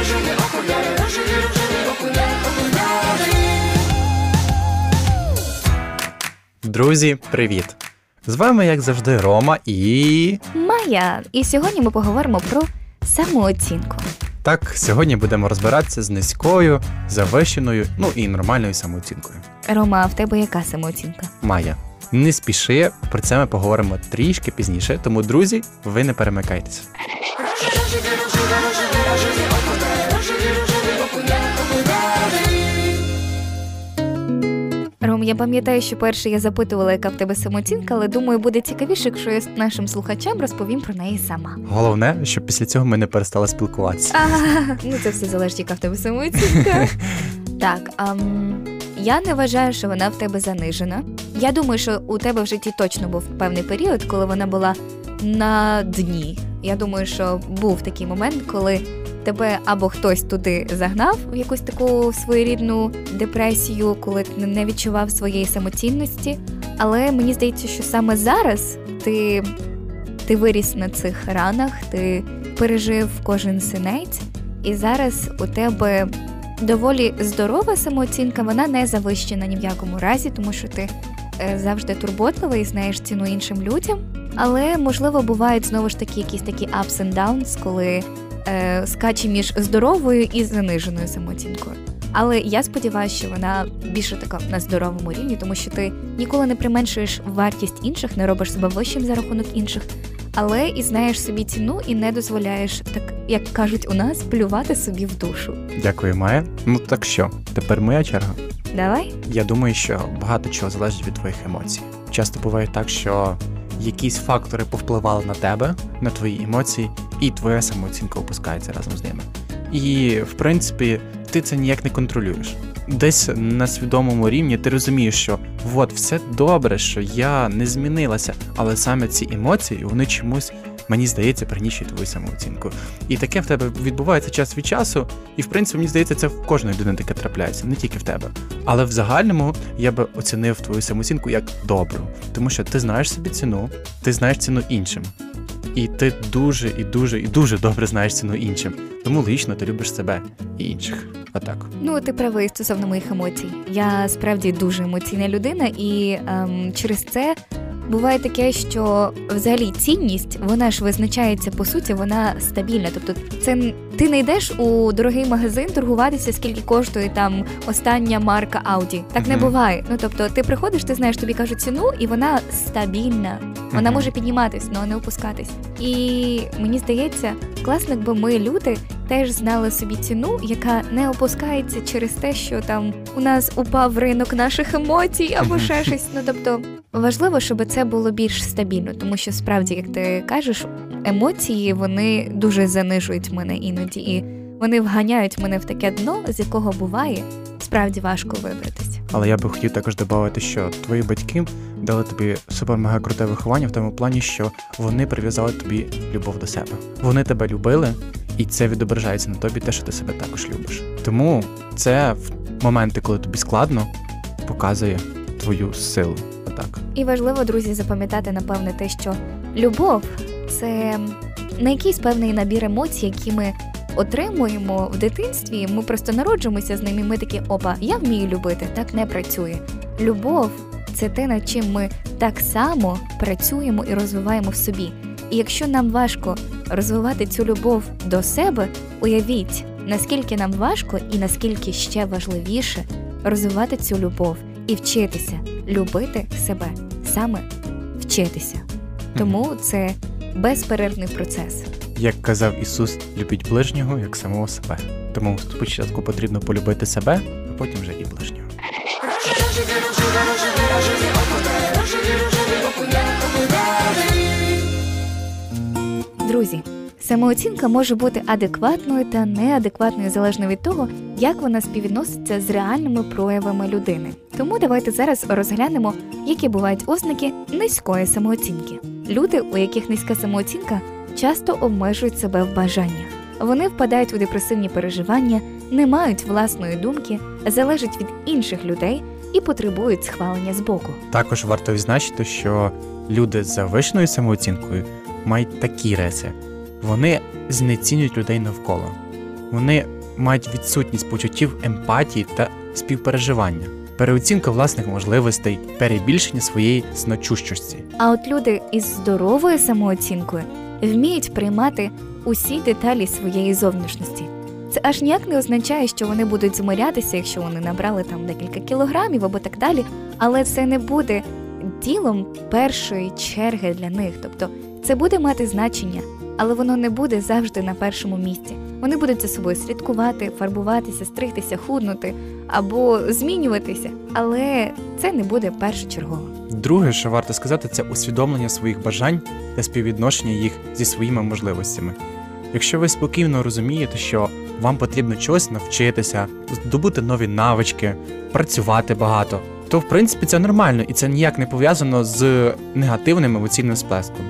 рожеві окуляри, рожеві, рожеві окуляри, окуляри. Друзі, привіт! З вами, як завжди, Рома і. Майя, і сьогодні ми поговоримо про самооцінку. Так, сьогодні будемо розбиратися з низькою, завищеною, ну і нормальною самооцінкою. Рома, а в тебе яка самооцінка? Майя. Не спіши, про це ми поговоримо трішки пізніше, тому, друзі, ви не перемикайтеся. Ром, я пам'ятаю, що перше я запитувала, яка в тебе самооцінка, але думаю, буде цікавіше, якщо я нашим слухачам розповім про неї сама. Головне, щоб після цього ми не перестали спілкуватися. А, ну це все залежить, яка в тебе самооцінка. Так, ам, я не вважаю, що вона в тебе занижена. Я думаю, що у тебе в житті точно був певний період, коли вона була на дні. Я думаю, що був такий момент, коли тебе або хтось туди загнав в якусь таку своєрідну депресію, коли ти не відчував своєї самоцінності. Але мені здається, що саме зараз ти, ти виріс на цих ранах, ти пережив кожен синець, і зараз у тебе доволі здорова самооцінка, вона не завищена ні в якому разі, тому що ти е, завжди турботлива і знаєш ціну іншим людям. Але можливо бувають знову ж таки якісь такі ups and downs, коли е, скаче між здоровою і заниженою самооцінкою. Але я сподіваюся, що вона більше така на здоровому рівні, тому що ти ніколи не применшуєш вартість інших, не робиш себе вищим за рахунок інших, але і знаєш собі ціну і не дозволяєш, так як кажуть у нас, плювати собі в душу. Дякую, Майя. Ну так що, тепер моя черга. Давай. Я думаю, що багато чого залежить від твоїх емоцій. Часто буває так, що якісь фактори повпливали на тебе, на твої емоції, і твоя самооцінка опускається разом з ними. І в принципі, ти це ніяк не контролюєш. Десь на свідомому рівні ти розумієш, що от все добре, що я не змінилася, але саме ці емоції вони чомусь. Мені здається, пригнічують твою самооцінку. І таке в тебе відбувається час від часу, і в принципі, мені здається, це в кожної людини таке трапляється, не тільки в тебе. Але в загальному я би оцінив твою самооцінку як добру, тому що ти знаєш собі ціну, ти знаєш ціну іншим. І ти дуже і дуже і дуже добре знаєш ціну іншим. Тому логічно ти любиш себе і інших. Отак. Ну, ти правий стосовно моїх емоцій. Я справді дуже емоційна людина, і ем, через це буває таке, що взагалі цінність вона ж визначається по суті, вона стабільна. Тобто, це ти не йдеш у дорогий магазин торгуватися, скільки коштує там остання марка Audi. Так не буває. Ну тобто, ти приходиш, ти знаєш, тобі кажуть ціну, і вона стабільна. Вона Мгм. може підніматись, але не опускатись. І мені здається, класно, якби ми люди теж знали собі ціну, яка не опускається через те, що там у нас упав ринок наших емоцій або ще щось. Ну тобто важливо, щоб це було більш стабільно, тому що справді, як ти кажеш, емоції вони дуже занижують мене іноді, і вони вганяють мене в таке дно, з якого буває справді важко вибратися. Але я би хотів також додати, що твої батьки дали тобі супер мега круте виховання в тому плані, що вони прив'язали тобі любов до себе. Вони тебе любили, і це відображається на тобі, те, що ти себе також любиш. Тому це в моменти, коли тобі складно, показує твою силу. Отак. І важливо, друзі, запам'ятати, напевне, те, що любов це не якийсь певний набір емоцій, які ми отримуємо в дитинстві. Ми просто народжуємося з ним, і ми такі, опа, я вмію любити, так не працює. Любов це те, над чим ми так само працюємо і розвиваємо в собі. І якщо нам важко розвивати цю любов до себе, уявіть, наскільки нам важко і наскільки ще важливіше розвивати цю любов і вчитися любити себе, саме вчитися. Тому це безперервний процес. Як казав Ісус, любіть ближнього як самого себе. Тому спочатку потрібно полюбити себе, а потім вже і ближнього. Друзі, самооцінка може бути адекватною та неадекватною залежно від того, як вона співвідноситься з реальними проявами людини. Тому давайте зараз розглянемо, які бувають ознаки низької самооцінки. Люди, у яких низька самооцінка, часто обмежують себе в бажаннях. Вони впадають у депресивні переживання, не мають власної думки, залежать від інших людей і потребують схвалення збоку. Також варто відзначити, що люди з завищеною самооцінкою мають такі риси. Вони знецінюють людей навколо. Вони мають відсутність почуттів емпатії та співпереживання, переоцінка власних можливостей, перебільшення своєї значущості. А от люди із здоровою самооцінкою вміють приймати усі деталі своєї зовнішності. Це аж ніяк не означає, що вони будуть змирятися, якщо вони набрали там декілька кілограмів або так далі, але це не буде ділом першої черги для них. Тобто це буде мати значення, але воно не буде завжди на першому місці. Вони будуть за собою слідкувати, фарбуватися, стригтися, худнути або змінюватися, але це не буде першочергово. Друге, що варто сказати, це усвідомлення своїх бажань та співвідношення їх зі своїми можливостями. Якщо ви спокійно розумієте, що вам потрібно чогось навчитися, здобути нові навички, працювати багато, то в принципі це нормально і це ніяк не пов'язано з негативним емоційним сплеском.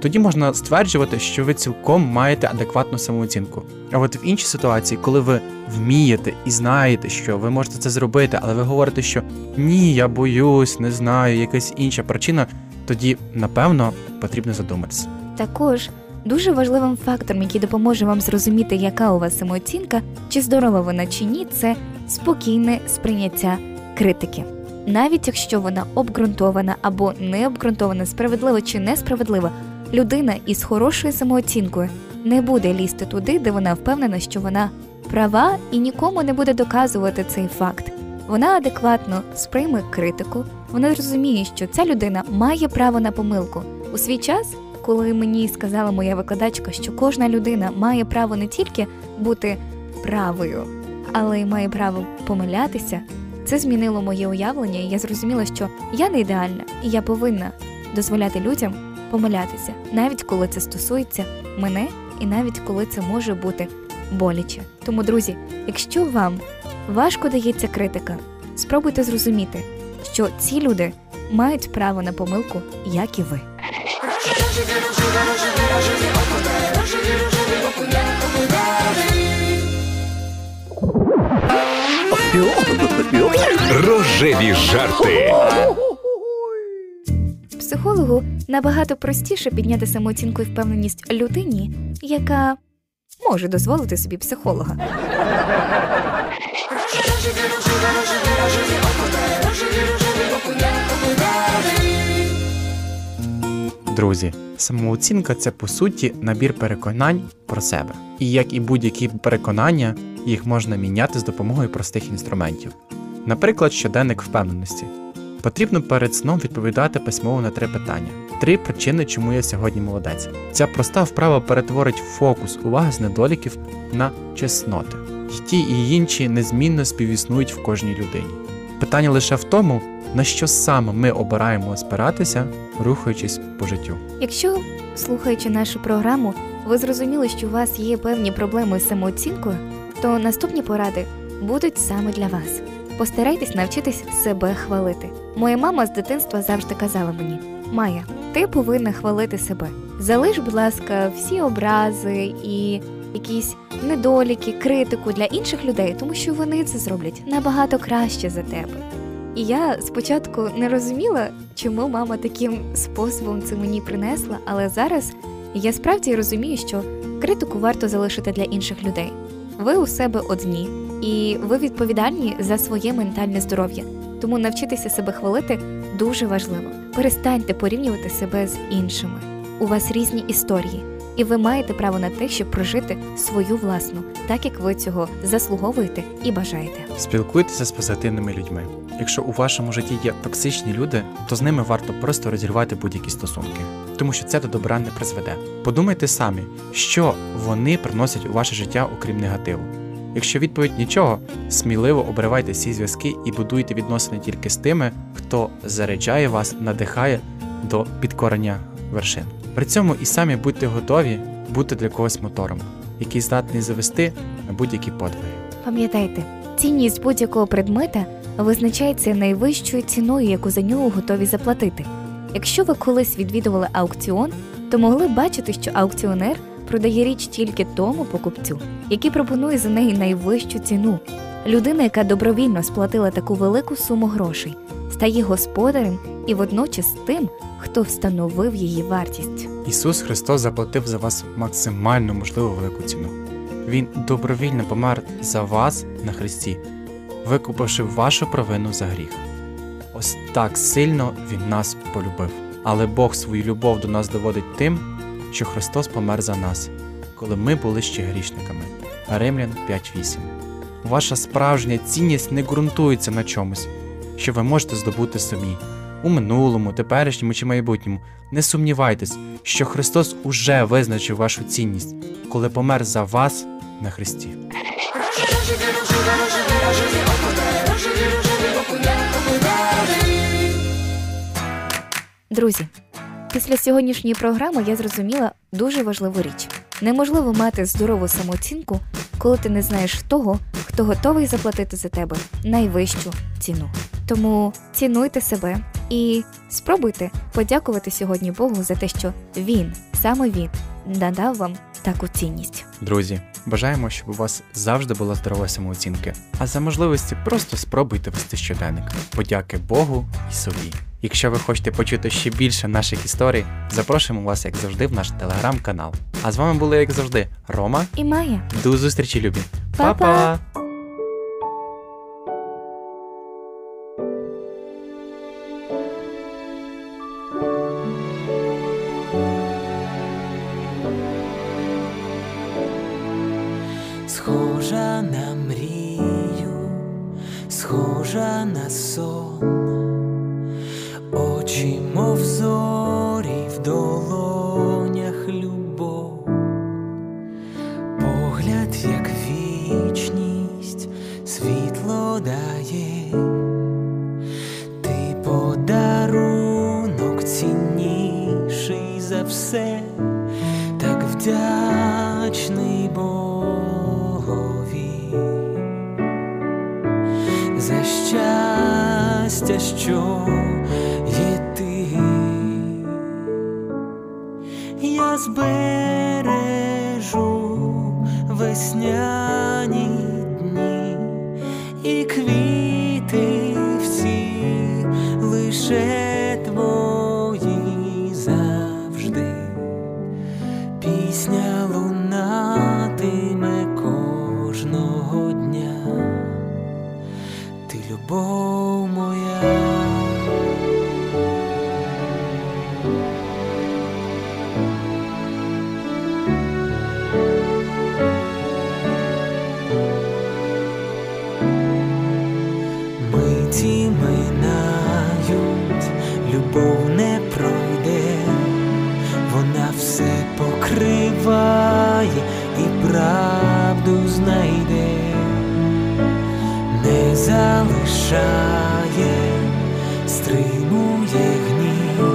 Тоді можна стверджувати, що ви цілком маєте адекватну самооцінку. А от в іншій ситуації, коли ви вмієте і знаєте, що ви можете це зробити, але ви говорите, що ні, я боюсь, не знаю, якась інша причина, тоді напевно потрібно задуматися. Також дуже важливим фактором, який допоможе вам зрозуміти, яка у вас самооцінка, чи здорова вона чи ні, це спокійне сприйняття критики. Навіть якщо вона обґрунтована або не обґрунтована, справедлива чи несправедлива, людина із хорошою самооцінкою не буде лізти туди, де вона впевнена, що вона права і нікому не буде доказувати цей факт. Вона адекватно сприйме критику, вона зрозуміє, що ця людина має право на помилку. У свій час, коли мені сказала моя викладачка, що кожна людина має право не тільки бути правою, але й має право помилятися, це змінило моє уявлення, і я зрозуміла, що я не ідеальна, і я повинна дозволяти людям помилятися, навіть коли це стосується мене, і навіть коли це може бути боляче. Тому, друзі, якщо вам важко дається критика, спробуйте зрозуміти, що ці люди мають право на помилку, як і ви. Рожеві, жарти. Психологу набагато простіше підняти самооцінку і впевненість людині, яка може дозволити собі психолога. Друзі, самооцінка це по суті набір переконань про себе. І як і будь-які переконання, їх можна міняти з допомогою простих інструментів. Наприклад, щоденник впевненості. Потрібно перед сном відповідати письмово на три питання: три причини, чому я сьогодні молодець. Ця проста вправа перетворить фокус уваги з недоліків на чесноти. І ті і інші незмінно співіснують в кожній людині. Питання лише в тому, на що саме ми обираємо спиратися, рухаючись по життю. Якщо, слухаючи нашу програму, ви зрозуміли, що у вас є певні проблеми з самооцінкою, то наступні поради будуть саме для вас. Постарайтесь навчитись себе хвалити. Моя мама з дитинства завжди казала мені: Майя, ти повинна хвалити себе. Залиш, будь ласка, всі образи і якісь недоліки, критику для інших людей, тому що вони це зроблять набагато краще за тебе. І я спочатку не розуміла, чому мама таким способом це мені принесла, але зараз я справді розумію, що критику варто залишити для інших людей. Ви у себе одні, і ви відповідальні за своє ментальне здоров'я. Тому навчитися себе хвалити дуже важливо. Перестаньте порівнювати себе з іншими. У вас різні історії, і ви маєте право на те, щоб прожити свою власну, так як ви цього заслуговуєте і бажаєте. Спілкуйтеся з позитивними людьми. Якщо у вашому житті є токсичні люди, то з ними варто просто розірвати будь-які стосунки, тому що це до добра не призведе. Подумайте самі, що вони приносять у ваше життя, окрім негативу. Якщо відповідь нічого, сміливо обривайте всі зв'язки і будуйте відносини тільки з тими, хто заряджає вас, надихає до підкорення вершин. При цьому і самі будьте готові бути для когось мотором, який здатний завести на будь-які подвиги. Пам'ятайте, цінність будь-якого предмета визначається найвищою ціною, яку за нього готові заплатити. Якщо ви колись відвідували аукціон, то могли бачити, що аукціонер продає річ тільки тому покупцю, який пропонує за неї найвищу ціну. Людина, яка добровільно сплатила таку велику суму грошей, стає господарем і водночас тим, хто встановив її вартість. Ісус Христос заплатив за вас максимально можливо велику ціну. Він добровільно помер за вас на Христі, викупивши вашу провину за гріх. Ось так сильно Він нас полюбив. Але Бог свою любов до нас доводить тим, що Христос помер за нас, коли ми були ще грішниками. Римлян 5.8 Ваша справжня цінність не ґрунтується на чомусь, що ви можете здобути самі. У минулому, теперішньому чи майбутньому не сумнівайтесь, що Христос уже визначив вашу цінність, коли помер за вас на Христі. Друзі, після сьогоднішньої програми я зрозуміла дуже важливу річ. Неможливо мати здорову самооцінку, коли ти не знаєш того, хто готовий заплатити за тебе найвищу ціну. Тому цінуйте себе і спробуйте подякувати сьогодні Богу за те, що він, саме він, надав вам таку цінність. Друзі, бажаємо, щоб у вас завжди була здорова самооцінка, а за можливості просто спробуйте вести щоденник. Подяки Богу і собі. Якщо ви хочете почути ще більше наших історій, запрошуємо вас, як завжди, в наш телеграм-канал. А з вами були, як завжди, Рома. І Майя. До зустрічі, любі. Па-па! Я збережу весняні дні. І квіти всі лише стримує гнів,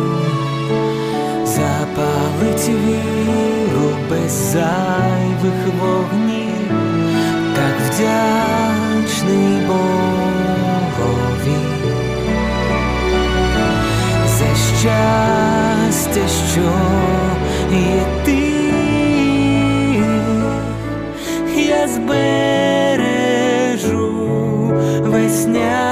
запалить віру без зайвих вогнів, так вдячний Богові. За щастя, що є ти, я збережу весняні